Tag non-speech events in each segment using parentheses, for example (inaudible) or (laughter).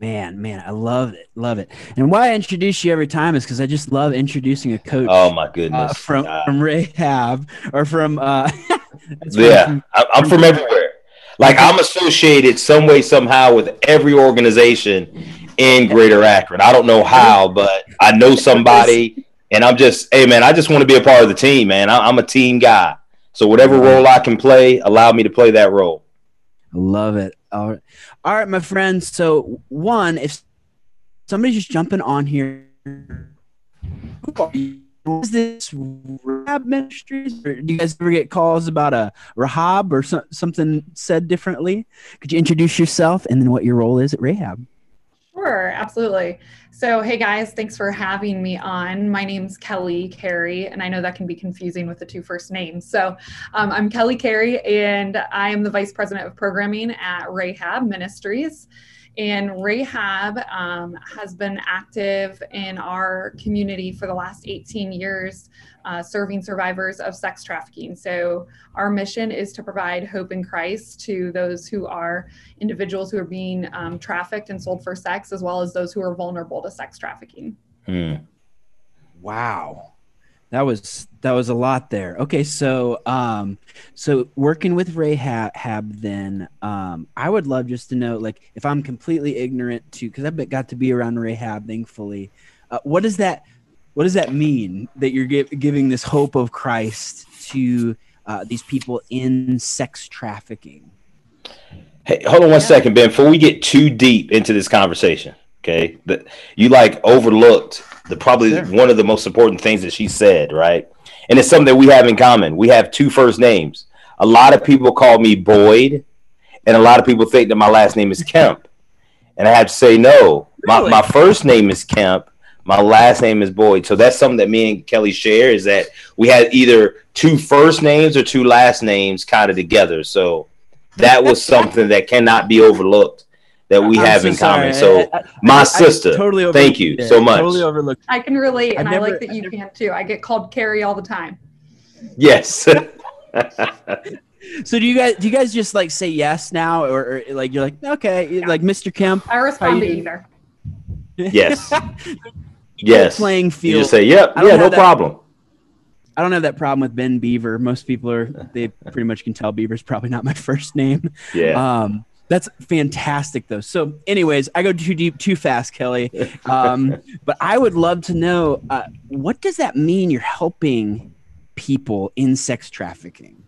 Man, man, I love it, love it. And why I introduce you every time is because I just love introducing a coach. Oh my goodness! Uh, from uh, from Rahab or from uh, (laughs) yeah, from, I'm from everywhere. Like I'm associated some way somehow with every organization in Greater Akron. I don't know how, but I know (laughs) somebody, and I'm just, hey man, I just want to be a part of the team, man. I, am a team guy, so whatever role I can play, allow me to play that role. Love it. All right, all right, my friends. So one, if somebody's just jumping on here, is this Rahab Ministries? Or do you guys ever get calls about a Rahab or so, something said differently? Could you introduce yourself and then what your role is at Rahab? Sure, absolutely. So, hey guys, thanks for having me on. My name's Kelly Carey, and I know that can be confusing with the two first names. So, um, I'm Kelly Carey, and I am the Vice President of Programming at Rahab Ministries. And Rahab um, has been active in our community for the last 18 years, uh, serving survivors of sex trafficking. So, our mission is to provide hope in Christ to those who are individuals who are being um, trafficked and sold for sex, as well as those who are vulnerable to sex trafficking. Hmm. Wow that was that was a lot there. Okay, so um, so working with Rahab, then um, I would love just to know, like, if I'm completely ignorant to, because I've got to be around Rahab, thankfully. Uh, what does that what does that mean that you're give, giving this hope of Christ to uh, these people in sex trafficking? Hey, hold on one yeah. second, Ben. Before we get too deep into this conversation, okay, that you like overlooked the probably sure. one of the most important things that she said, right? And it's something that we have in common. We have two first names. A lot of people call me Boyd, and a lot of people think that my last name is Kemp. And I have to say, no, really? my, my first name is Kemp. My last name is Boyd. So that's something that me and Kelly share is that we had either two first names or two last names kind of together. So that was something that cannot be overlooked that we I'm have so in sorry. common. So I, I, my I, sister, totally thank you so much. Totally overlooked. I can relate, and never, I like that you never, can too. I get called Carrie all the time. Yes. (laughs) so do you guys do you guys just like say yes now, or, or like you're like okay, yeah. like Mr. Kemp? I respond to either. Yes. (laughs) yes. Playing field. You just say yep. Yeah, no that, problem. I don't have that problem with Ben Beaver. Most people are they pretty much can tell Beaver's probably not my first name. Yeah. Um, that's fantastic, though. So, anyways, I go too deep, too fast, Kelly. Um, (laughs) but I would love to know uh, what does that mean? You're helping people in sex trafficking.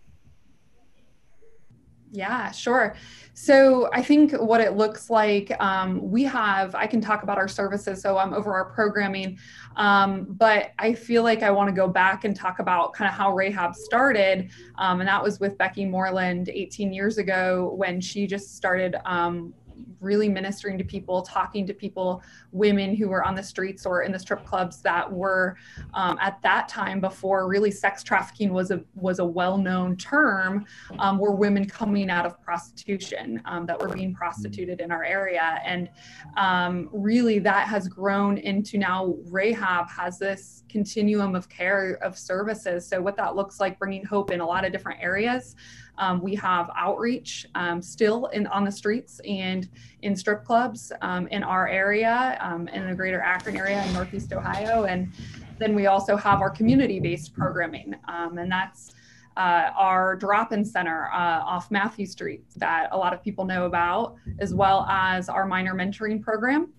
Yeah, sure. So I think what it looks like, um, we have, I can talk about our services, so I'm over our programming, um, but I feel like I want to go back and talk about kind of how Rahab started. Um, and that was with Becky Moreland 18 years ago when she just started um, really ministering to people, talking to people, women who were on the streets or in the strip clubs that were um, at that time before really sex trafficking was a was a well-known term, um, were women coming out of prostitution um, that were being prostituted in our area, and um, really that has grown into now Rahab has this continuum of care of services. So what that looks like, bringing hope in a lot of different areas. Um, we have outreach um, still in on the streets and in strip clubs um, in our area, um, in the greater Akron area in Northeast Ohio. And then we also have our community-based programming, um, and that's uh, our drop-in center uh, off Matthew Street that a lot of people know about, as well as our minor mentoring program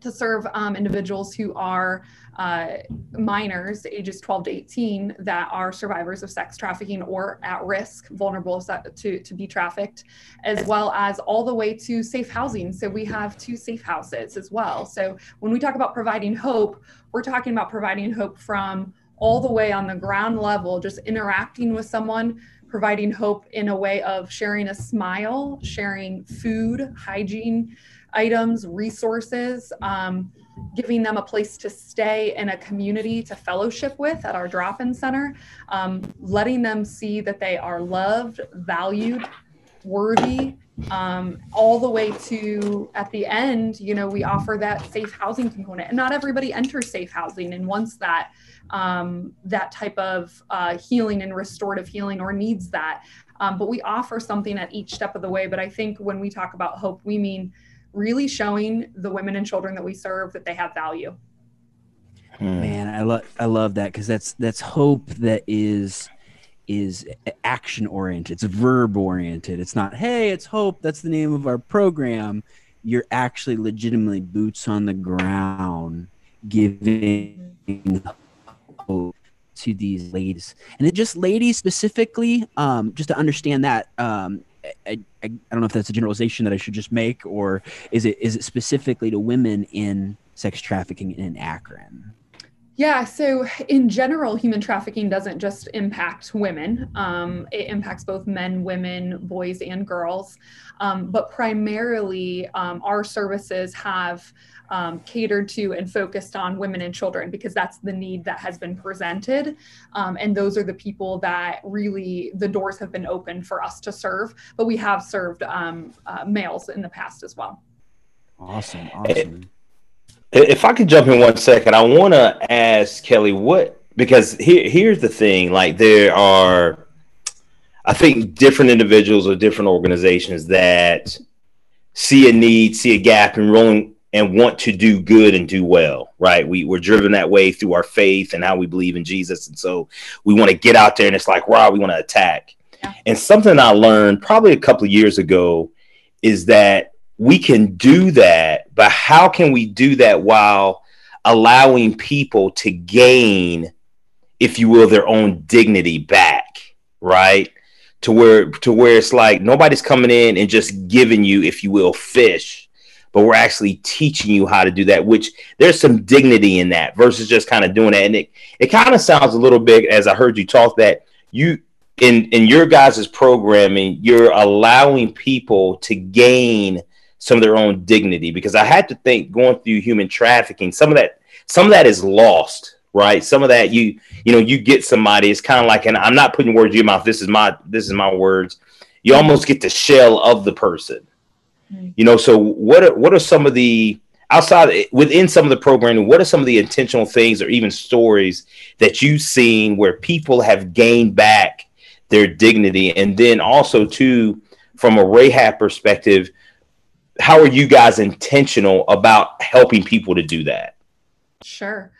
to serve um, individuals who are uh, minors, ages 12 to 18, that are survivors of sex trafficking or at risk, vulnerable to, to be trafficked, as well as all the way to safe housing. So we have two safe houses as well. So when we talk about providing hope, we're talking about providing hope from all the way on the ground level, just interacting with someone providing hope in a way of sharing a smile, sharing food, hygiene items, resources, um, giving them a place to stay in a community to fellowship with at our drop in center, um, letting them see that they are loved, valued, worthy. Um, all the way to at the end, you know, we offer that safe housing component, and not everybody enters safe housing and wants that um, that type of uh, healing and restorative healing or needs that. Um, but we offer something at each step of the way. But I think when we talk about hope, we mean really showing the women and children that we serve that they have value. Hmm. Man, I love I love that because that's that's hope that is is action oriented. It's verb oriented. It's not hey, it's hope. That's the name of our program. You're actually legitimately boots on the ground, giving hope to these ladies, and it just ladies specifically. Um, just to understand that. Um, I, I, I don't know if that's a generalization that I should just make, or is it is it specifically to women in sex trafficking in Akron? Yeah, so in general, human trafficking doesn't just impact women. Um, it impacts both men, women, boys, and girls. Um, but primarily, um, our services have um, catered to and focused on women and children because that's the need that has been presented. Um, and those are the people that really the doors have been open for us to serve. But we have served um, uh, males in the past as well. Awesome. Awesome. If I could jump in one second, I want to ask Kelly what because here here's the thing: like there are, I think, different individuals or different organizations that see a need, see a gap, and rolling and want to do good and do well. Right? We we're driven that way through our faith and how we believe in Jesus, and so we want to get out there and it's like, wow, we want to attack. Yeah. And something I learned probably a couple of years ago is that we can do that, but how can we do that while allowing people to gain, if you will, their own dignity back, right? To where to where it's like nobody's coming in and just giving you, if you will, fish, but we're actually teaching you how to do that, which there's some dignity in that versus just kind of doing that. And it, it kind of sounds a little bit as I heard you talk that you in in your guys' programming, you're allowing people to gain some of their own dignity because I had to think going through human trafficking, some of that some of that is lost, right? Some of that you you know you get somebody. It's kind of like, and I'm not putting words in your mouth. This is my this is my words. You almost get the shell of the person, you know. So what are, what are some of the outside within some of the programming? What are some of the intentional things or even stories that you've seen where people have gained back their dignity, and then also too from a Rahab perspective how are you guys intentional about helping people to do that? Sure.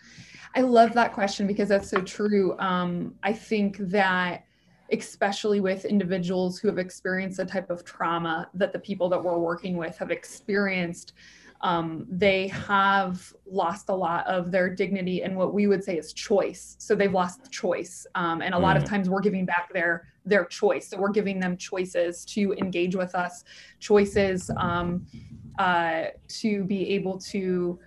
I love that question because that's so true. Um, I think that especially with individuals who have experienced the type of trauma that the people that we're working with have experienced um, they have lost a lot of their dignity and what we would say is choice. So they've lost the choice, um, and a lot of mm. times we're giving back their their choice. So we're giving them choices to engage with us, choices um, uh, to be able to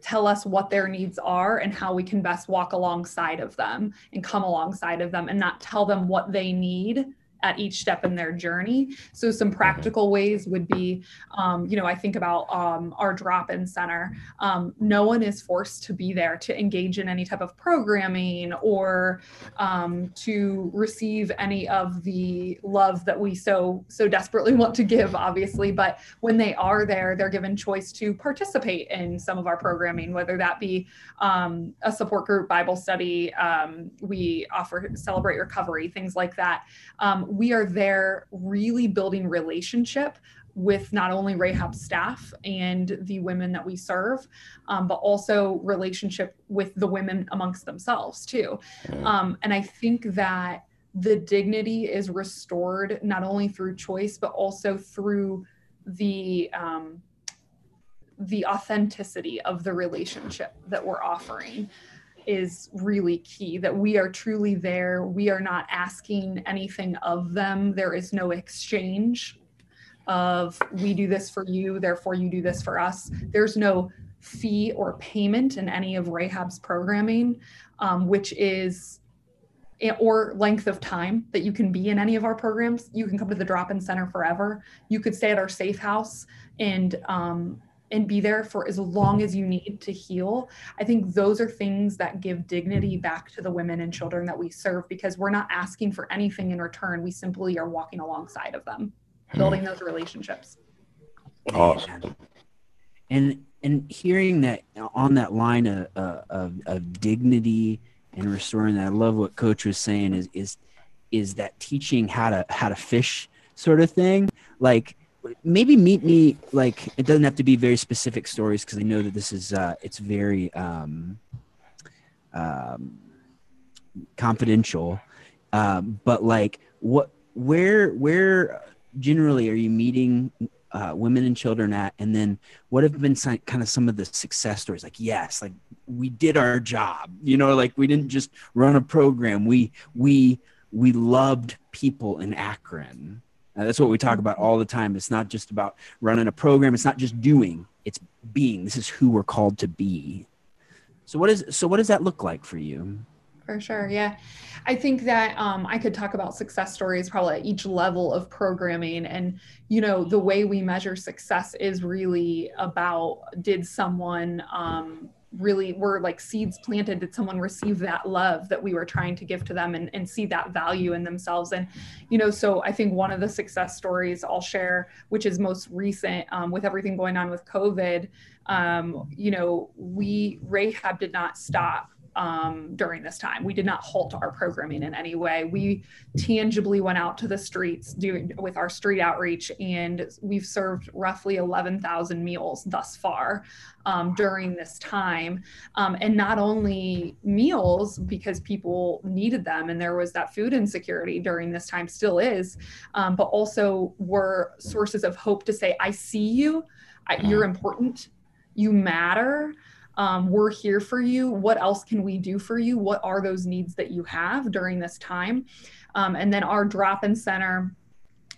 tell us what their needs are and how we can best walk alongside of them and come alongside of them and not tell them what they need at each step in their journey. So some mm-hmm. practical ways would be, um, you know, I think about um, our drop-in center. Um, no one is forced to be there to engage in any type of programming or um, to receive any of the love that we so so desperately want to give, obviously. But when they are there, they're given choice to participate in some of our programming, whether that be um, a support group, Bible study. Um, we offer celebrate recovery, things like that. Um, we are there really building relationship with not only Rahab staff and the women that we serve, um, but also relationship with the women amongst themselves too. Um, and I think that the dignity is restored not only through choice, but also through the um, the authenticity of the relationship that we're offering is really key that we are truly there. We are not asking anything of them. There is no exchange of we do this for you, therefore you do this for us. There's no fee or payment in any of Rahab's programming, um, which is eh, or length of time that you can be in any of our programs. You can come to the drop-in center forever. You could stay at our safe house and um, and be there for as long as you need to heal. I think those are things that give dignity back to the women and children that we serve because we're not asking for anything in return. We simply are walking alongside of them, hmm. building those relationships. Awesome. And and hearing that on that line of, of, of dignity and restoring that, I love what Coach was saying is is is that teaching how to how to fish sort of thing. Like maybe meet me like it doesn't have to be very specific stories because I know that this is uh, it's very um, um, confidential. Um, but like, what, where, where generally are you meeting uh, women and children at? And then what have been some, kind of some of the success stories? Like, yes, like we did our job. You know, like we didn't just run a program. We we we loved people in Akron. That's what we talk about all the time. It's not just about running a program. It's not just doing. It's being. This is who we're called to be. So what is so what does that look like for you? For sure, yeah. I think that um, I could talk about success stories probably at each level of programming. And, you know, the way we measure success is really about did someone um, really were like seeds planted. Did someone receive that love that we were trying to give to them and, and see that value in themselves? And you know so i think one of the success stories i'll share which is most recent um, with everything going on with covid um, you know we rahab did not stop um, during this time. We did not halt our programming in any way. We tangibly went out to the streets doing with our street outreach, and we've served roughly 11,000 meals thus far um, during this time. Um, and not only meals because people needed them, and there was that food insecurity during this time, still is, um, but also were sources of hope to say, "I see you. I, you're important. You matter." Um, we're here for you what else can we do for you what are those needs that you have during this time um, and then our drop-in center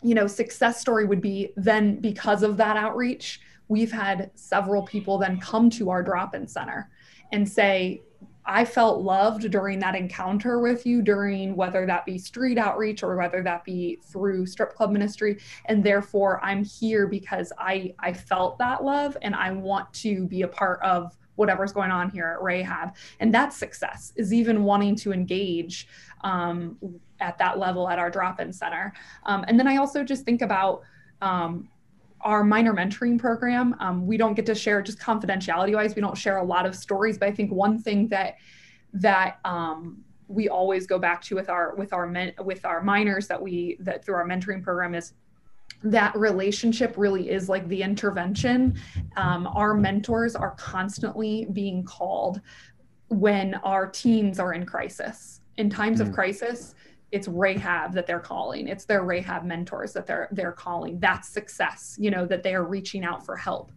you know success story would be then because of that outreach we've had several people then come to our drop-in center and say I felt loved during that encounter with you, during whether that be street outreach or whether that be through strip club ministry. And therefore, I'm here because I, I felt that love and I want to be a part of whatever's going on here at Rahab. And that's success, is even wanting to engage um, at that level at our drop in center. Um, and then I also just think about, um, our minor mentoring program um, we don't get to share just confidentiality wise we don't share a lot of stories but i think one thing that that um, we always go back to with our with our men, with our minors that we that through our mentoring program is that relationship really is like the intervention. Um, our mentors are constantly being called when our teams are in crisis. In times mm. of crisis, it's Rahab that they're calling. It's their Rahab mentors that they're they're calling. That's success, you know, that they are reaching out for help.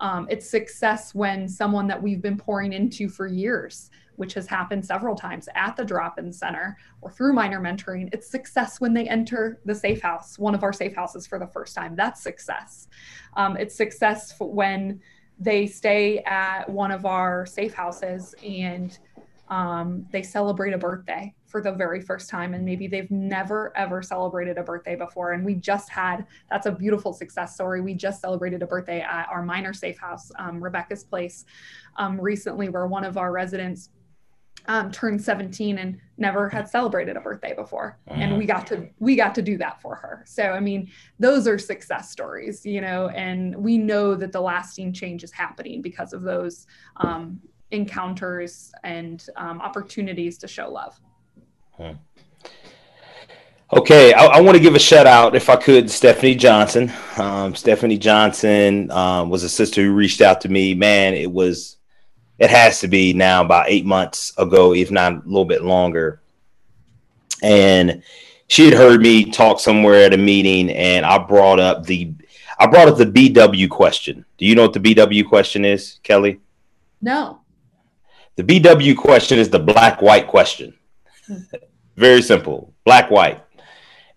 Um, it's success when someone that we've been pouring into for years which has happened several times at the drop in center or through minor mentoring. It's success when they enter the safe house, one of our safe houses for the first time. That's success. Um, it's success when they stay at one of our safe houses and um, they celebrate a birthday for the very first time and maybe they've never ever celebrated a birthday before and we just had that's a beautiful success story we just celebrated a birthday at our minor safe house um, rebecca's place um, recently where one of our residents um, turned 17 and never had celebrated a birthday before and we got to we got to do that for her so i mean those are success stories you know and we know that the lasting change is happening because of those um, encounters and um, opportunities to show love. Okay, I, I want to give a shout out, if I could, Stephanie Johnson. Um, Stephanie Johnson um, was a sister who reached out to me. Man, it was it has to be now about eight months ago, if not a little bit longer. And she had heard me talk somewhere at a meeting, and I brought up the I brought up the BW question. Do you know what the BW question is, Kelly? No. The BW question is the black white question. Hmm. Very simple, black white.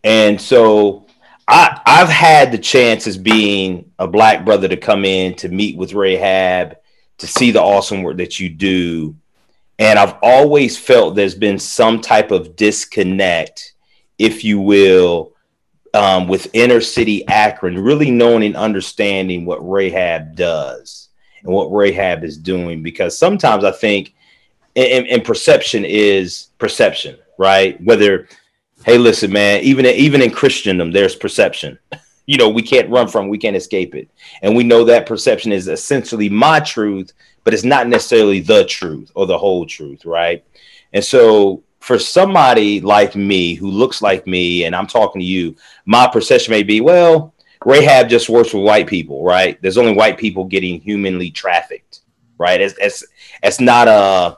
And so I I've had the chance as being a black brother to come in to meet with Rahab to see the awesome work that you do. And I've always felt there's been some type of disconnect, if you will, um, with inner city Akron, really knowing and understanding what Rahab does and what Rahab is doing. Because sometimes I think, and, and perception is perception, right? Whether, hey, listen, man, even even in Christendom, there's perception. (laughs) you know we can't run from we can't escape it and we know that perception is essentially my truth but it's not necessarily the truth or the whole truth right and so for somebody like me who looks like me and i'm talking to you my perception may be well Rahab just works with white people, right? There's only white people getting humanly trafficked, right? It's it's it's not a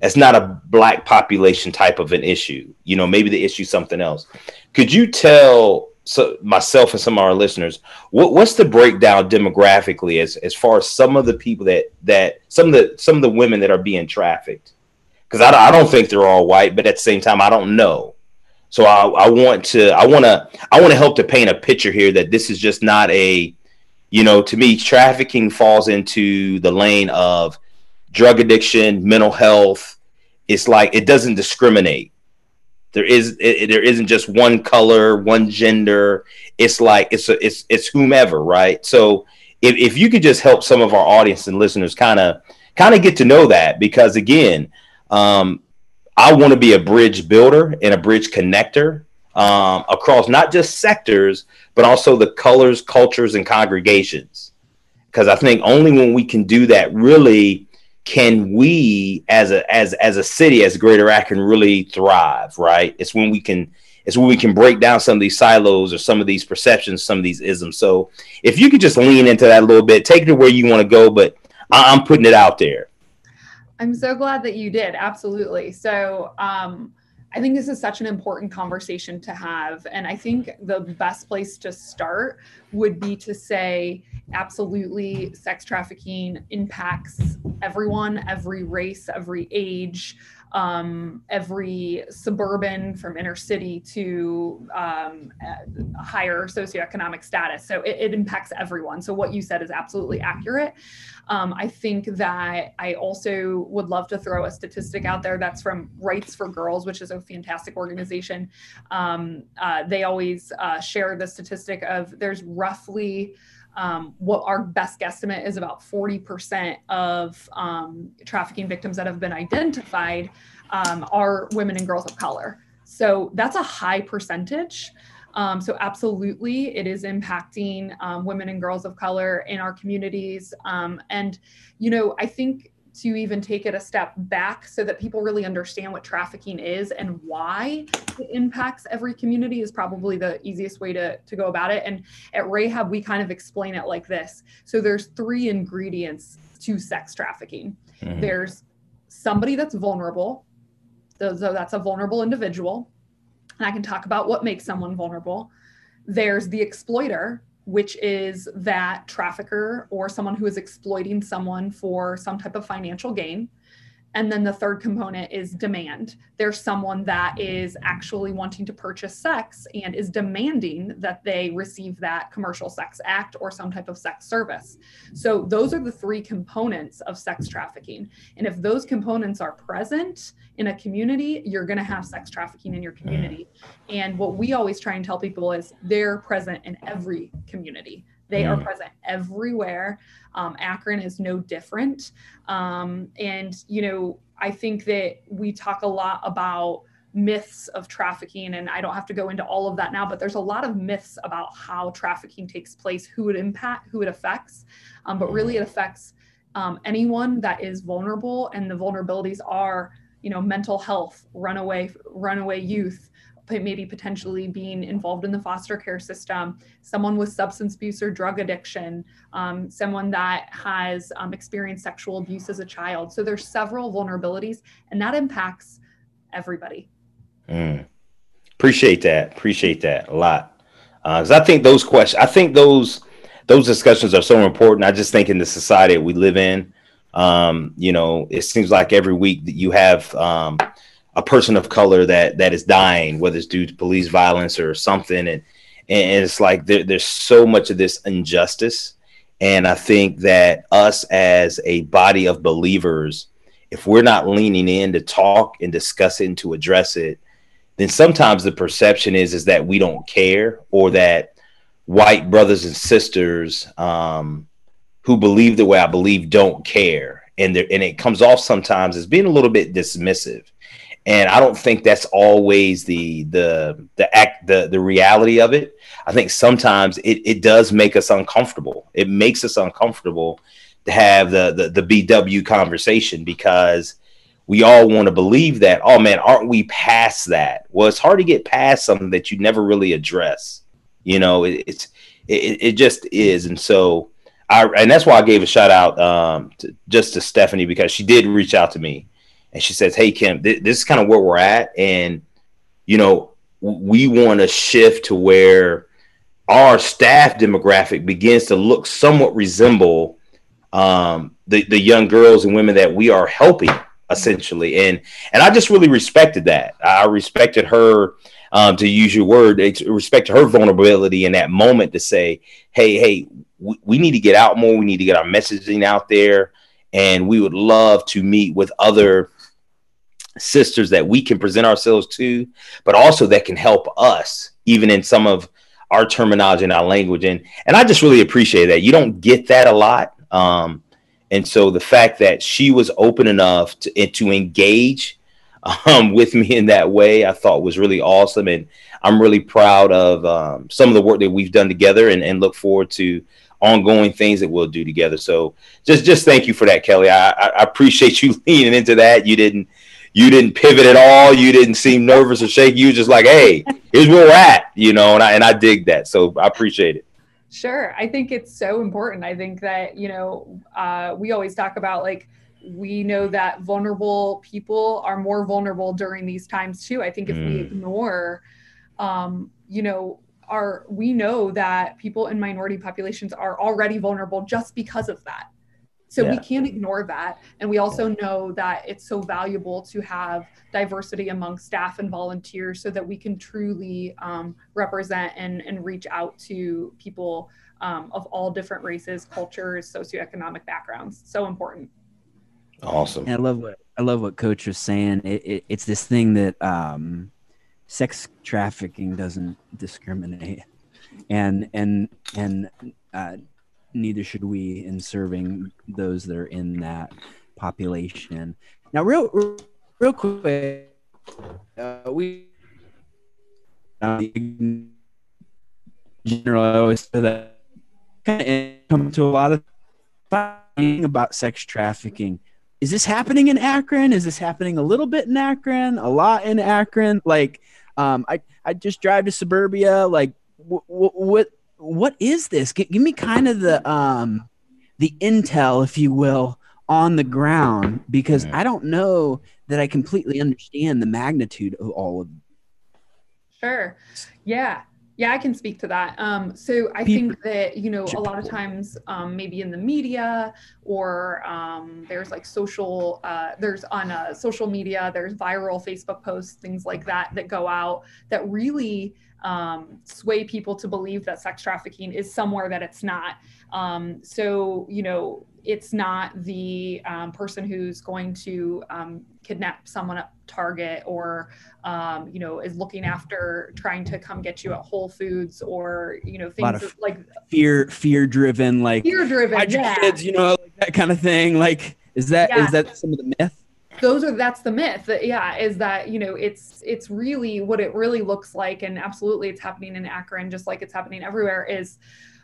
it's not a black population type of an issue. You know, maybe the issue something else. Could you tell so myself and some of our listeners what, what's the breakdown demographically as as far as some of the people that that some of the some of the women that are being trafficked? Because I, I don't think they're all white, but at the same time, I don't know. So I, I want to I want to I want to help to paint a picture here that this is just not a you know to me trafficking falls into the lane of drug addiction, mental health. It's like it doesn't discriminate. There is it, there isn't just one color, one gender. It's like it's a, it's it's whomever, right? So if, if you could just help some of our audience and listeners kind of kind of get to know that because again, um, I want to be a bridge builder and a bridge connector um, across not just sectors, but also the colors, cultures, and congregations. Because I think only when we can do that, really, can we as a as as a city, as Greater Akron, really thrive. Right? It's when we can. It's when we can break down some of these silos or some of these perceptions, some of these isms. So, if you could just lean into that a little bit, take it to where you want to go, but I'm putting it out there. I'm so glad that you did. Absolutely. So, um, I think this is such an important conversation to have. And I think the best place to start would be to say, absolutely, sex trafficking impacts everyone, every race, every age, um, every suburban from inner city to um, higher socioeconomic status. So it, it, impacts everyone. So what you said is absolutely accurate. Um, I think that I also would love to throw a statistic out there that's from Rights for Girls, which is a fantastic organization. Um, uh, they always uh, share the statistic of there's roughly um, what our best guesstimate is about 40% of um, trafficking victims that have been identified um, are women and girls of color. So that's a high percentage. Um, so absolutely, it is impacting um, women and girls of color in our communities. Um, and you know, I think to even take it a step back so that people really understand what trafficking is and why it impacts every community is probably the easiest way to, to go about it. And at Rahab, we kind of explain it like this. So there's three ingredients to sex trafficking. Mm-hmm. There's somebody that's vulnerable. So, so that's a vulnerable individual. And I can talk about what makes someone vulnerable. There's the exploiter, which is that trafficker or someone who is exploiting someone for some type of financial gain. And then the third component is demand. There's someone that is actually wanting to purchase sex and is demanding that they receive that commercial sex act or some type of sex service. So, those are the three components of sex trafficking. And if those components are present in a community, you're going to have sex trafficking in your community. And what we always try and tell people is they're present in every community. They are mm. present everywhere. Um, Akron is no different. Um, and, you know, I think that we talk a lot about myths of trafficking, and I don't have to go into all of that now, but there's a lot of myths about how trafficking takes place, who it impact, who it affects. Um, but really, it affects um, anyone that is vulnerable, and the vulnerabilities are, you know, mental health, runaway, runaway youth, maybe potentially being involved in the foster care system, someone with substance abuse or drug addiction, um, someone that has um, experienced sexual abuse as a child. So there's several vulnerabilities, and that impacts everybody. Mm. Appreciate that. Appreciate that a lot. Because uh, I think those questions, I think those those discussions are so important. I just think in the society we live in, um, you know, it seems like every week that you have um, a person of color that that is dying, whether it's due to police violence or something, and and it's like there, there's so much of this injustice, and I think that us as a body of believers, if we're not leaning in to talk and discuss it and to address it, then sometimes the perception is is that we don't care or that white brothers and sisters um, who believe the way I believe don't care, and there, and it comes off sometimes as being a little bit dismissive and I don't think that's always the the the act the the reality of it. I think sometimes it, it does make us uncomfortable. It makes us uncomfortable to have the the, the BW conversation because we all want to believe that. Oh man, aren't we past that? Well, it's hard to get past something that you never really address. You know, it, it's it, it just is. And so I, and that's why I gave a shout out um, to, just to Stephanie because she did reach out to me and she says, Hey, Kemp, th- this is kind of where we're at. And, you know, we want to shift to where our staff demographic begins to look somewhat resemble um, the, the young girls and women that we are helping essentially. And, and I just really respected that. I respected her um, to use your word, respect her vulnerability in that moment to say, hey, hey, we, we need to get out more. We need to get our messaging out there. And we would love to meet with other sisters that we can present ourselves to, but also that can help us, even in some of our terminology and our language. And and I just really appreciate that. You don't get that a lot. Um, and so the fact that she was open enough to to engage um, (laughs) with me in that way, I thought was really awesome. And I'm really proud of um, some of the work that we've done together and, and look forward to ongoing things that we'll do together. So just, just thank you for that, Kelly. I, I appreciate (laughs) you leaning into that. You didn't, you didn't pivot at all. You didn't seem nervous or shaky. You were just like, Hey, here's where we're at, you know, and I, and I dig that. So I appreciate it. Sure. I think it's so important. I think that, you know, uh, we always talk about like, we know that vulnerable people are more vulnerable during these times too. I think if mm. we ignore, um, you know, are we know that people in minority populations are already vulnerable just because of that. So yeah. we can't ignore that. And we also know that it's so valuable to have diversity among staff and volunteers so that we can truly um, represent and, and reach out to people um, of all different races, cultures, socioeconomic backgrounds. So important. Awesome. And I love what I love what Coach was saying. It, it, it's this thing that um, sex trafficking doesn't discriminate, and and and uh, neither should we in serving those that are in that population. Now, real real quick, uh, we uh, general I always say that kind of come to a lot of talking about sex trafficking is this happening in Akron? Is this happening a little bit in Akron? A lot in Akron? Like, um, I I just drive to suburbia. Like, what what what is this? G- give me kind of the um the intel, if you will, on the ground because I don't know that I completely understand the magnitude of all of. Sure. Yeah. Yeah, I can speak to that. Um, so I think that, you know, a lot of times, um, maybe in the media or um, there's like social, uh, there's on uh, social media, there's viral Facebook posts, things like that that go out that really um, sway people to believe that sex trafficking is somewhere that it's not. Um, so, you know, it's not the um, person who's going to um, kidnap someone at Target or, um, you know, is looking after trying to come get you at Whole Foods or, you know, things like fear, fear driven, like fear driven, yeah. kids, you know, like that kind of thing. Like, is that yeah. is that some of the myth? Those are that's the myth that, yeah is that you know it's it's really what it really looks like and absolutely it's happening in akron just like it's happening everywhere is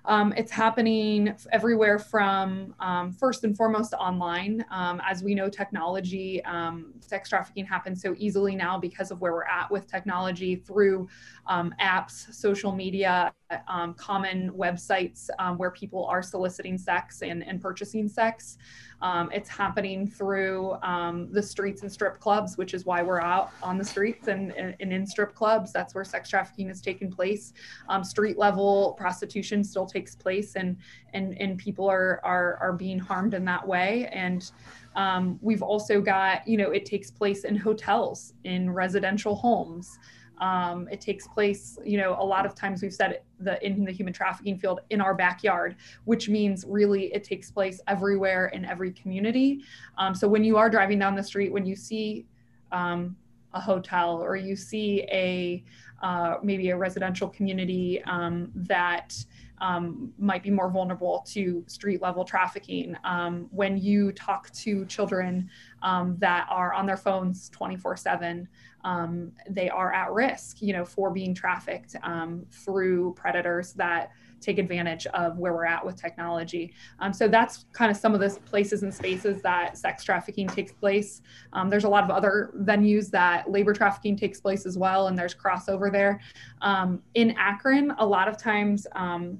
um, it's happening everywhere from um, first and foremost online. Um, as we know, technology, um, sex trafficking happens so easily now because of where we're at with technology through um, apps, social media, um, common websites where people are soliciting sex and, and purchasing sex. Um, it's happening through um, the streets and strip clubs, which is why we're out on the streets and, and, and in strip clubs. That's where sex trafficking is taking place. Um, street level prostitution still takes place, and and and people are are are being harmed in that way. And um, we've also got you know it takes place in hotels, in residential homes. Um, it takes place, you know, a lot of times we've said the in the human trafficking field in our backyard, which means really it takes place everywhere in every community. Um, so when you are driving down the street, when you see um, a hotel or you see a uh, maybe a residential community um, that um, might be more vulnerable to street level trafficking. Um, when you talk to children um, that are on their phones 24 7, um, they are at risk, you know, for being trafficked um, through predators that take advantage of where we're at with technology. Um, so that's kind of some of the places and spaces that sex trafficking takes place. Um, there's a lot of other venues that labor trafficking takes place as well, and there's crossover there. Um, in Akron, a lot of times, um,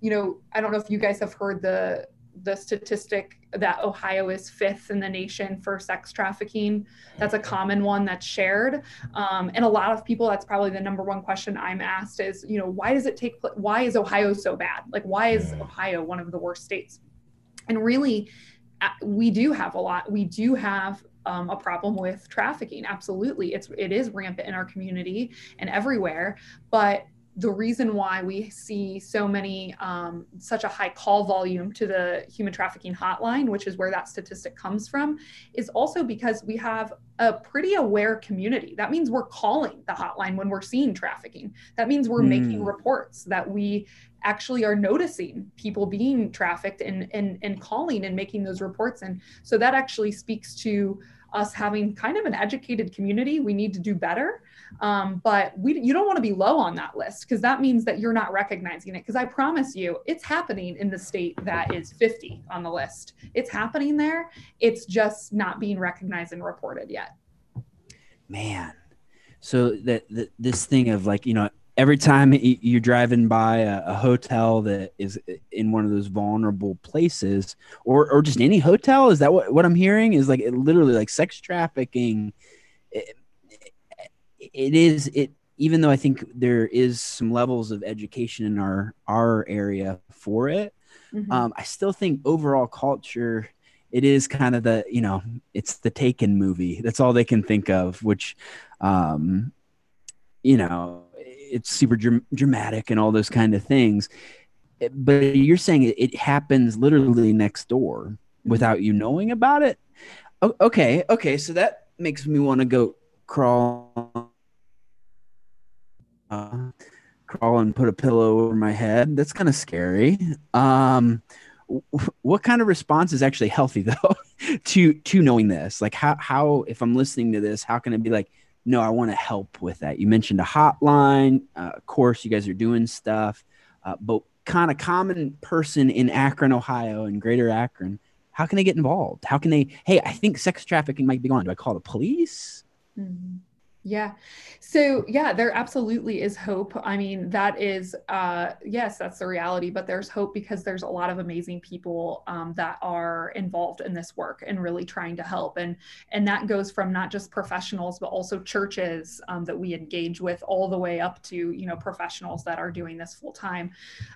you know, I don't know if you guys have heard the the statistic that Ohio is fifth in the nation for sex trafficking. That's a common one that's shared. Um, and a lot of people, that's probably the number one question I'm asked is, you know, why does it take, why is Ohio so bad? Like, why is Ohio one of the worst states? And really, we do have a lot, we do have um, a problem with trafficking. Absolutely. It's, it is rampant in our community and everywhere, but the reason why we see so many um, such a high call volume to the human trafficking hotline which is where that statistic comes from is also because we have a pretty aware community. That means we're calling the hotline when we're seeing trafficking. That means we're mm. making reports that we actually are noticing people being trafficked and, and and calling and making those reports. And so that actually speaks to us having kind of an educated community. We need to do better um, but we, you don't want to be low on that list because that means that you're not recognizing it. Because I promise you, it's happening in the state that is 50 on the list. It's happening there. It's just not being recognized and reported yet. Man, so that, this thing of like you know every time you're driving by a, a, hotel that is in one of those vulnerable places or or just any hotel is that what, what i'm hearing is like literally like sex trafficking it, it is it even though I think there is some levels of education in our our area for it, mm-hmm. um, I still think overall culture it is kind of the you know it's the Taken movie. That's all they can think of, which um, you know it's super dr- dramatic and all those kind of things. But you're saying it, it happens literally next door mm-hmm. without you knowing about it. okay, okay, so that makes me want to go crawl uh, crawl and put a pillow over my head. That's kind of scary. Um, what kind of response is actually healthy (laughs) though to to knowing this? Like how how if I'm listening to this, how can it be like, no, I want to help with that? You mentioned a hotline. Uh, of course, you guys are doing stuff, uh, but kind of common person in Akron, Ohio, and Greater Akron. How can they get involved? How can they? Hey, I think sex trafficking might be on. Do I call the police? Mm-hmm. Yeah. So, yeah, there absolutely is hope. I mean, that is, uh, yes, that's the reality, but there's hope because there's a lot of amazing people um, that are involved in this work and really trying to help. And, and that goes from not just professionals, but also churches um, that we engage with all the way up to, you know, professionals that are doing this full time.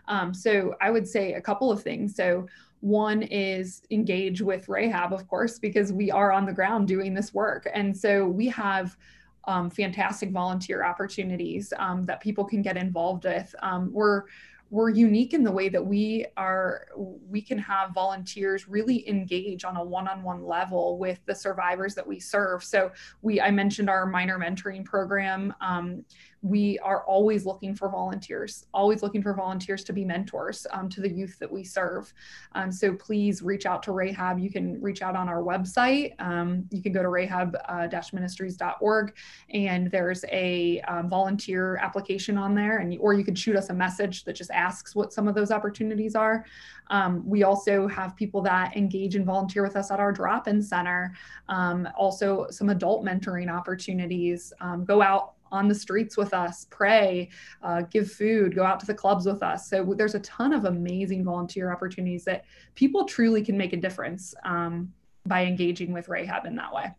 Um, so, I would say a couple of things. So, one is engage with Rahab, of course, because we are on the ground doing this work. And so we have um, fantastic volunteer opportunities um, that people can get involved with. Um, we're we're unique in the way that we are we can have volunteers really engage on a one-on-one level with the survivors that we serve so we i mentioned our minor mentoring program um, we are always looking for volunteers, always looking for volunteers to be mentors um, to the youth that we serve. Um, so please reach out to Rahab. You can reach out on our website. Um, you can go to rahab-ministries.org and there's a um, volunteer application on there, and or you can shoot us a message that just asks what some of those opportunities are. Um, we also have people that engage and volunteer with us at our drop-in center. Um, also, some adult mentoring opportunities. go out on the streets with us, pray, uh, give food, go out to the clubs with us. So there's a ton of amazing volunteer opportunities that people truly can make a difference um, by engaging with Rahab in that way.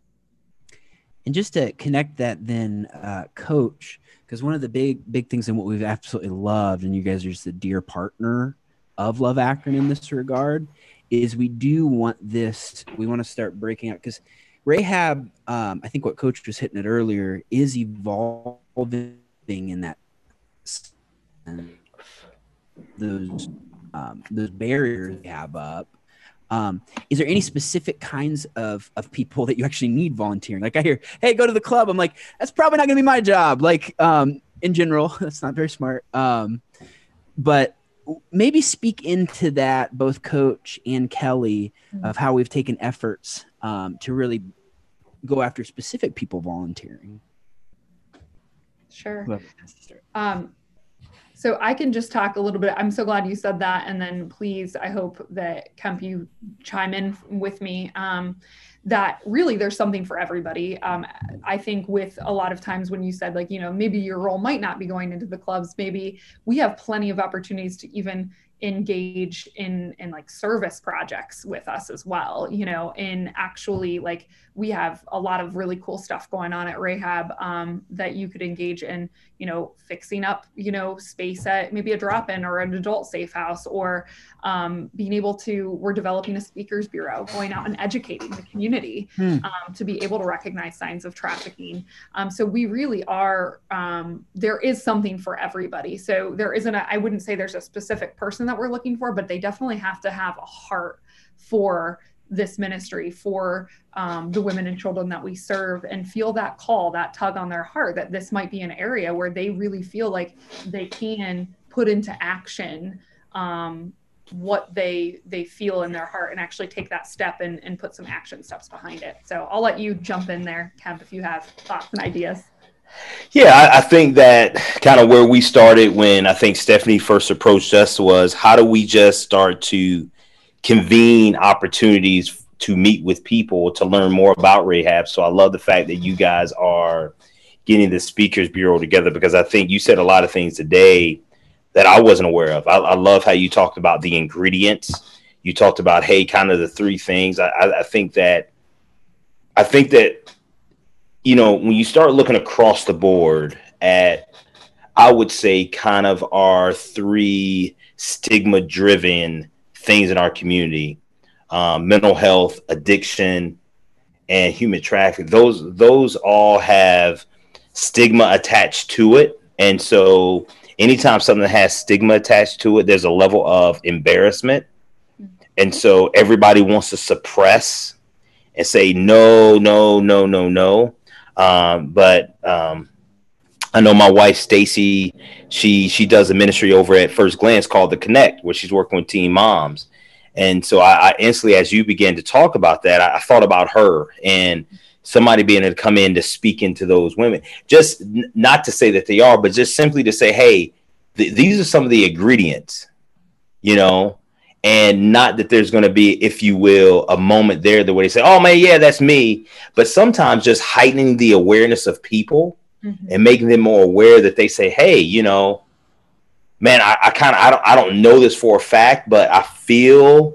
And just to connect that, then, uh, coach, because one of the big, big things and what we've absolutely loved, and you guys are just a dear partner of Love Akron in this regard, is we do want this, we want to start breaking out because Rahab, um, I think what Coach was hitting it earlier, is evolving in that those um, those barriers they have up. Um, is there any specific kinds of of people (laughs) that you actually need volunteering? Like I hear, hey, go to the club. I'm like, that's probably not going to be my job. Like um, in general, (laughs) that's not very smart. Um, but maybe speak into that, both Coach and Kelly, of how we've taken efforts um, to really go after specific people volunteering. Sure. Um, so I can just talk a little bit. I'm so glad you said that. And then please, I hope that Kemp, you chime in with me. Um, that really there's something for everybody. Um, I think with a lot of times when you said like, you know, maybe your role might not be going into the clubs, maybe we have plenty of opportunities to even engage in in like service projects with us as well you know in actually like we have a lot of really cool stuff going on at Rahab um, that you could engage in, you know, fixing up, you know, space at maybe a drop in or an adult safe house, or um, being able to, we're developing a speakers bureau, going out and educating the community hmm. um, to be able to recognize signs of trafficking. Um, so we really are, um, there is something for everybody. So there isn't a, I wouldn't say there's a specific person that we're looking for, but they definitely have to have a heart for this ministry for um, the women and children that we serve and feel that call, that tug on their heart that this might be an area where they really feel like they can put into action um, what they they feel in their heart and actually take that step and, and put some action steps behind it. So I'll let you jump in there, Kev, if you have thoughts and ideas. Yeah, I, I think that kind of where we started when I think Stephanie first approached us was how do we just start to convene opportunities to meet with people to learn more about Rahab. So I love the fact that you guys are getting the Speakers Bureau together because I think you said a lot of things today that I wasn't aware of. I, I love how you talked about the ingredients. You talked about hey, kind of the three things. I, I, I think that I think that you know when you start looking across the board at I would say kind of our three stigma driven things in our community um, mental health addiction and human trafficking those those all have stigma attached to it. And so anytime something has stigma attached to it there's a level of embarrassment. And so everybody wants to suppress and say no no no no no um, but um, I know my wife Stacy, she she does a ministry over at First Glance called The Connect, where she's working with teen moms. And so I, I instantly, as you began to talk about that, I, I, thought about her and somebody being able to come in to speak into those women. Just n- not to say that they are, but just simply to say, hey, th- these are some of the ingredients, you know, and not that there's going to be, if you will, a moment there the way they say, oh man, yeah, that's me. But sometimes just heightening the awareness of people mm-hmm. and making them more aware that they say, hey, you know, man, I, I kind of I don't I don't know this for a fact, but I feel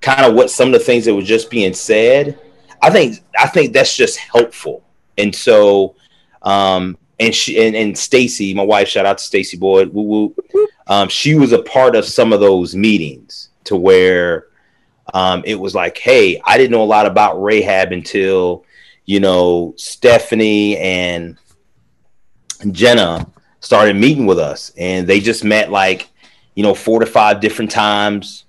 kind of what some of the things that were just being said. I think I think that's just helpful. And so um and she and, and Stacy, my wife, shout out to Stacy Boyd, woo woo. Um, she was a part of some of those meetings to where um, it was like, hey, I didn't know a lot about Rahab until you know Stephanie and Jenna started meeting with us, and they just met like you know four to five different times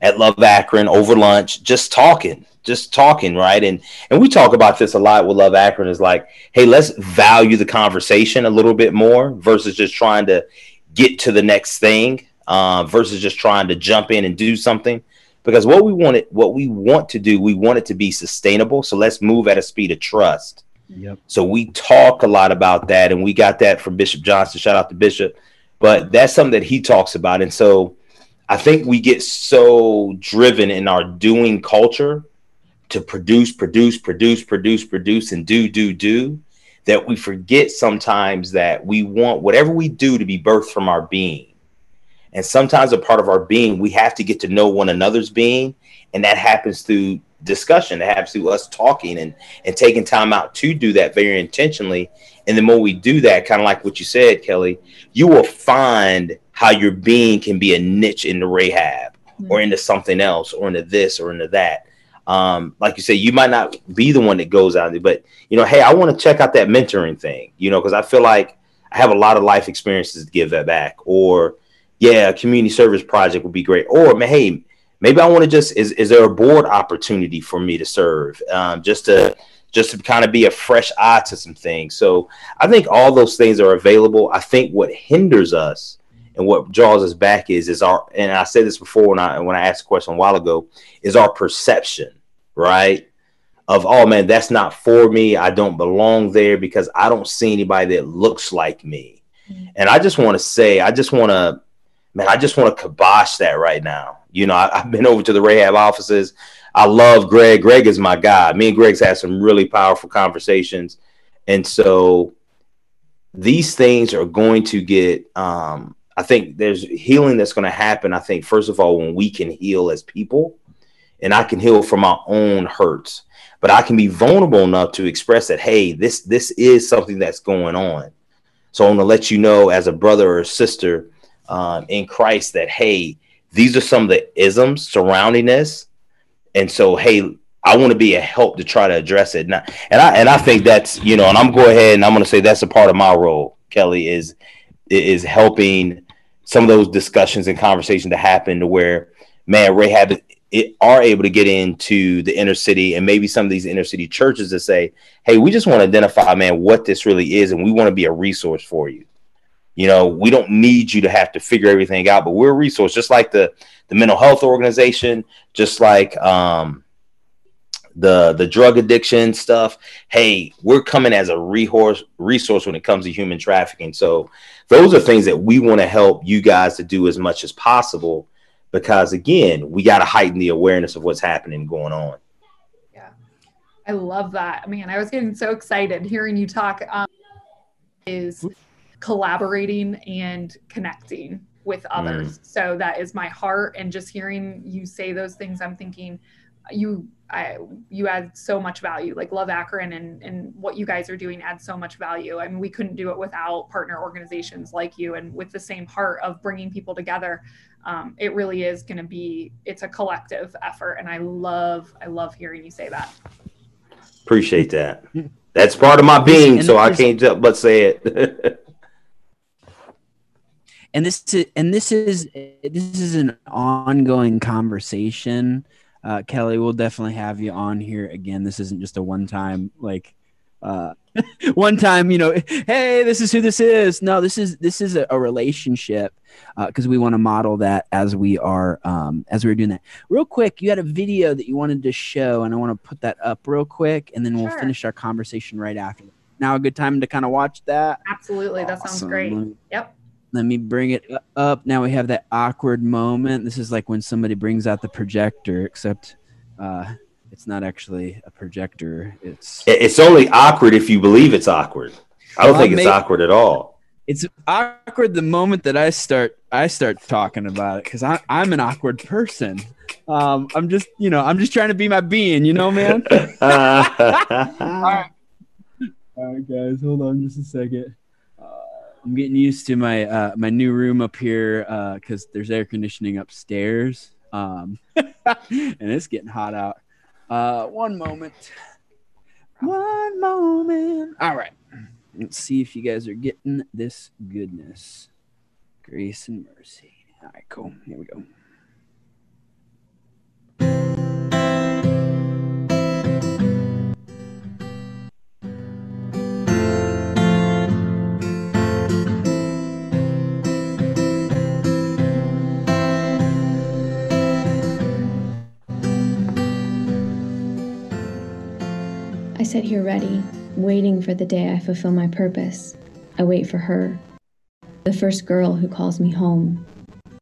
at Love Akron over lunch, just talking, just talking, right? And and we talk about this a lot with Love Akron is like, hey, let's value the conversation a little bit more versus just trying to get to the next thing, uh, versus just trying to jump in and do something. Because what we want it, what we want to do, we want it to be sustainable. So let's move at a speed of trust. Yep. So we talk a lot about that, and we got that from Bishop Johnson. Shout out to Bishop, but that's something that he talks about, and so I think we get so driven in our doing culture to produce, produce, produce, produce, produce, and do, do, do that we forget sometimes that we want whatever we do to be birthed from our being. And sometimes a part of our being, we have to get to know one another's being, and that happens through discussion. that happens through us talking and and taking time out to do that very intentionally. And the more we do that, kind of like what you said, Kelly, you will find how your being can be a niche into Rahab mm-hmm. or into something else or into this or into that. Um, like you say, you might not be the one that goes out there, but you know, hey, I want to check out that mentoring thing, you know, because I feel like I have a lot of life experiences to give that back. Or yeah, a community service project would be great. Or hey, maybe I want to just is is there a board opportunity for me to serve? Um, just to just to kind of be a fresh eye to some things. So I think all those things are available. I think what hinders us and what draws us back is is our and I said this before when I when I asked a question a while ago is our perception, right? Of oh man, that's not for me. I don't belong there because I don't see anybody that looks like me. Mm-hmm. And I just want to say, I just want to, man, I just want to kibosh that right now. You know, I, have been over to the Rahab offices. I love Greg. Greg is my guy. Me and Greg's had some really powerful conversations, and so these things are going to get um, I think there's healing that's going to happen. I think first of all when we can heal as people, and I can heal from my own hurts, but I can be vulnerable enough to express that hey, this this is something that's going on. So I want to let you know as a brother or sister um, in Christ that hey, these are some of the isms surrounding this, and so hey, I want to be a help to try to address it. I, and I and I think that's you know, and I'm go ahead and I'm going to say that's a part of my role, Kelly, is is helping some of those discussions and conversations to happen to where man Rahab it, are able to get into the inner city and maybe some of these inner city churches to say, hey, we just want to identify, man, what this really is, and we want to be a resource for you. You know, we don't need you to have to figure everything out, but we're a resource, just like the the mental health organization, just like um, the the drug addiction stuff. Hey, we're coming as a resource resource when it comes to human trafficking. So those are things that we want to help you guys to do as much as possible because again, we got to heighten the awareness of what's happening going on. Yeah, I love that. Man, I was getting so excited hearing you talk. Um, is collaborating and connecting with others. Mm. So that is my heart. And just hearing you say those things, I'm thinking you I, you add so much value like love akron and, and what you guys are doing adds so much value. I mean, we couldn't do it without partner organizations like you and with the same heart of bringing people together. Um, it really is going to be it's a collective effort and i love i love hearing you say that. Appreciate that. That's part of my being so i can't help but say it. (laughs) And this is and this is this is an ongoing conversation uh, Kelly, we'll definitely have you on here again. This isn't just a one time like uh, (laughs) one time, you know, hey, this is who this is. No, this is this is a, a relationship because uh, we want to model that as we are um, as we are doing that. Real quick, you had a video that you wanted to show, and I want to put that up real quick, and then we'll finish our conversation right after. Now, a good time to kind of watch that. Absolutely, awesome. that sounds great. Yep. Let me bring it up. Now we have that awkward moment. This is like when somebody brings out the projector, except uh, it's not actually a projector. It's it's only awkward if you believe it's awkward. I don't well, think it's awkward at all. It's awkward the moment that I start I start talking about it because I'm an awkward person. Um, I'm just you know I'm just trying to be my being, you know, man. (laughs) (laughs) all right. all right, guys, hold on just a second. I'm getting used to my uh, my new room up here because uh, there's air conditioning upstairs, um, (laughs) and it's getting hot out. Uh, one moment, one moment. All right, let's see if you guys are getting this goodness, grace and mercy. All right, cool. Here we go. Sit here ready, waiting for the day I fulfill my purpose. I wait for her. The first girl who calls me home.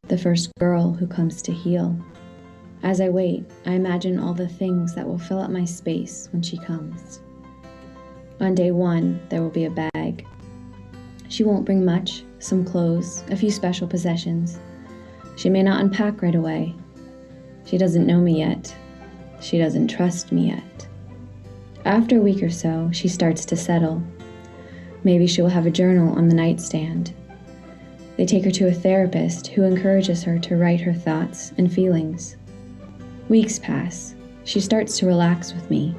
The first girl who comes to heal. As I wait, I imagine all the things that will fill up my space when she comes. On day one, there will be a bag. She won't bring much some clothes, a few special possessions. She may not unpack right away. She doesn't know me yet. She doesn't trust me yet. After a week or so, she starts to settle. Maybe she will have a journal on the nightstand. They take her to a therapist who encourages her to write her thoughts and feelings. Weeks pass. She starts to relax with me.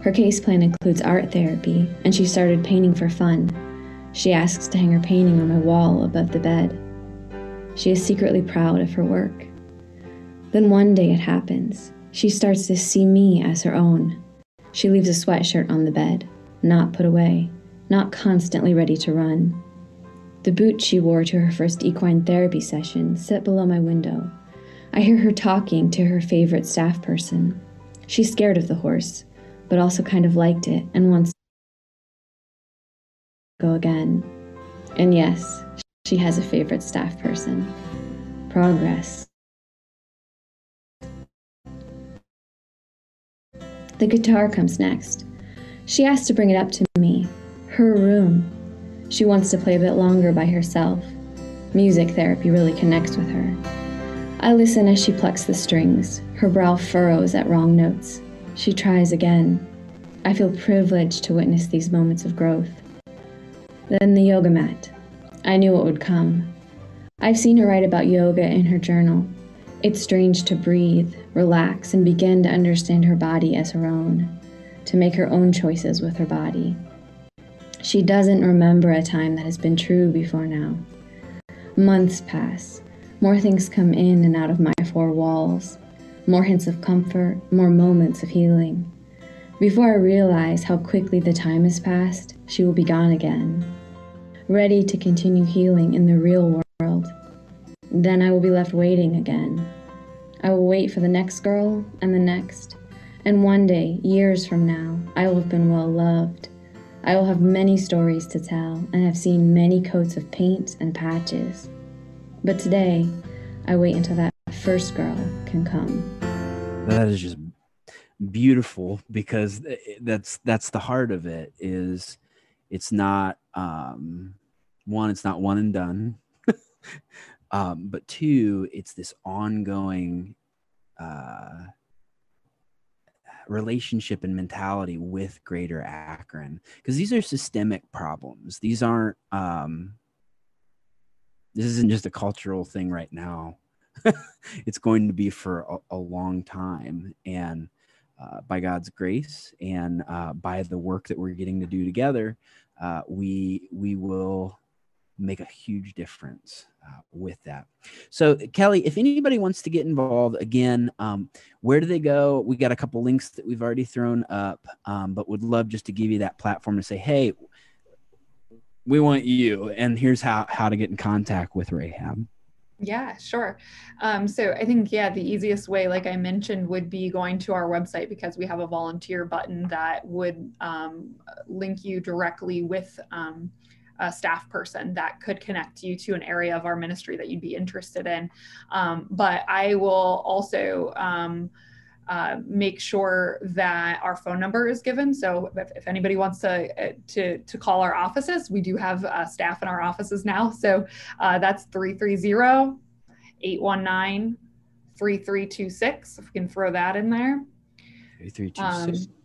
Her case plan includes art therapy, and she started painting for fun. She asks to hang her painting on my wall above the bed. She is secretly proud of her work. Then one day it happens. She starts to see me as her own. She leaves a sweatshirt on the bed, not put away, not constantly ready to run. The boots she wore to her first equine therapy session sit below my window. I hear her talking to her favorite staff person. She's scared of the horse, but also kind of liked it and wants to go again. And yes, she has a favorite staff person. Progress. The guitar comes next. She asks to bring it up to me. Her room. She wants to play a bit longer by herself. Music therapy really connects with her. I listen as she plucks the strings. Her brow furrows at wrong notes. She tries again. I feel privileged to witness these moments of growth. Then the yoga mat. I knew it would come. I've seen her write about yoga in her journal. It's strange to breathe, relax, and begin to understand her body as her own, to make her own choices with her body. She doesn't remember a time that has been true before now. Months pass. More things come in and out of my four walls. More hints of comfort, more moments of healing. Before I realize how quickly the time has passed, she will be gone again, ready to continue healing in the real world. Then I will be left waiting again. I will wait for the next girl and the next, and one day, years from now, I will have been well loved. I will have many stories to tell and have seen many coats of paint and patches. But today, I wait until that first girl can come. That is just beautiful because that's that's the heart of it is it's not um one it's not one and done (laughs) um but two it's this ongoing uh relationship and mentality with greater akron. Because these are systemic problems. These aren't um this isn't just a cultural thing right now. (laughs) It's going to be for a, a long time. And uh, by god's grace and uh, by the work that we're getting to do together uh, we we will make a huge difference uh, with that. So, Kelly, if anybody wants to get involved, again, um, where do they go? We got a couple links that we've already thrown up, um, but would love just to give you that platform to say, hey, we want you, and here's how how to get in contact with Rahab. Yeah, sure. Um, so I think, yeah, the easiest way, like I mentioned, would be going to our website because we have a volunteer button that would um, link you directly with um, a staff person that could connect you to an area of our ministry that you'd be interested in. Um, but I will also um, uh, make sure that our phone number is given. So if, if anybody wants to, uh, to, to call our offices, we do have uh, staff in our offices now. So uh, that's 330 819 3326. If we can throw that in there. 3326. Um,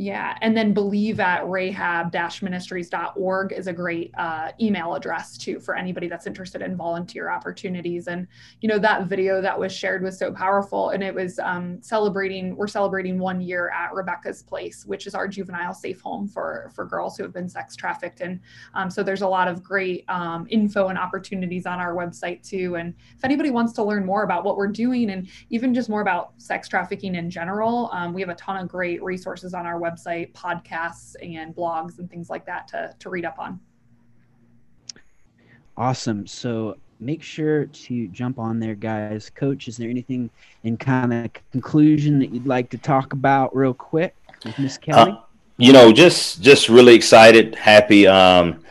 yeah. And then believe at rahab ministries.org is a great uh, email address too for anybody that's interested in volunteer opportunities. And, you know, that video that was shared was so powerful. And it was um, celebrating, we're celebrating one year at Rebecca's Place, which is our juvenile safe home for, for girls who have been sex trafficked. And um, so there's a lot of great um, info and opportunities on our website too. And if anybody wants to learn more about what we're doing and even just more about sex trafficking in general, um, we have a ton of great resources on our website website, podcasts, and blogs and things like that to, to read up on. Awesome. So make sure to jump on there, guys. Coach, is there anything in kind of conclusion that you'd like to talk about real quick with Miss uh, Kelly? Uh, you know, just just really excited, happy, um,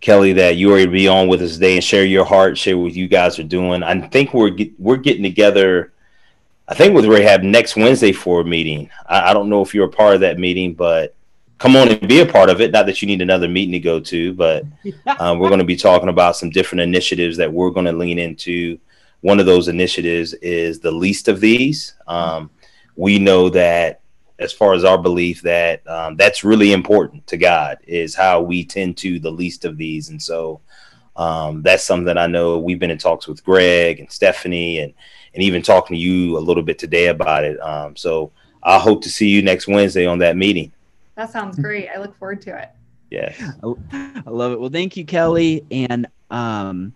Kelly, that you are to be on with us today and share your heart, share what you guys are doing. I think we're we're getting together I think with Rahab next Wednesday for a meeting. I, I, don't know if you're a part of that meeting, but come on and be a part of it. Not that you need another meeting to go to, but (laughs) um, we're going to be talking about some different initiatives that we're going to lean into. One of those initiatives is the least of these. Um, we know that as far as our belief that um, that's really important to God is how we tend to the least of these. And so um, that's something that I know we've been in talks with Greg and Stephanie and and even talking to you a little bit today about it. Um, so I hope to see you next Wednesday on that meeting. That sounds great. I look forward to it. Yeah. I love it. Well, thank you, Kelly. And um,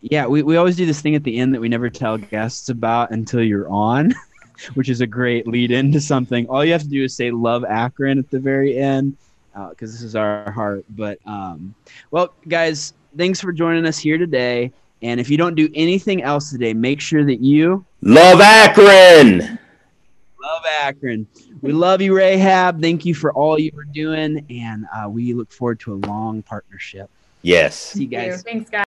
yeah, we, we always do this thing at the end that we never tell guests about until you're on, (laughs) which is a great lead into something. All you have to do is say love Akron at the very end because uh, this is our heart. But um, well, guys, thanks for joining us here today. And if you don't do anything else today, make sure that you love Akron. Love Akron. We love you, Rahab. Thank you for all you were doing. And uh, we look forward to a long partnership. Yes. See you guys. Thanks, guys.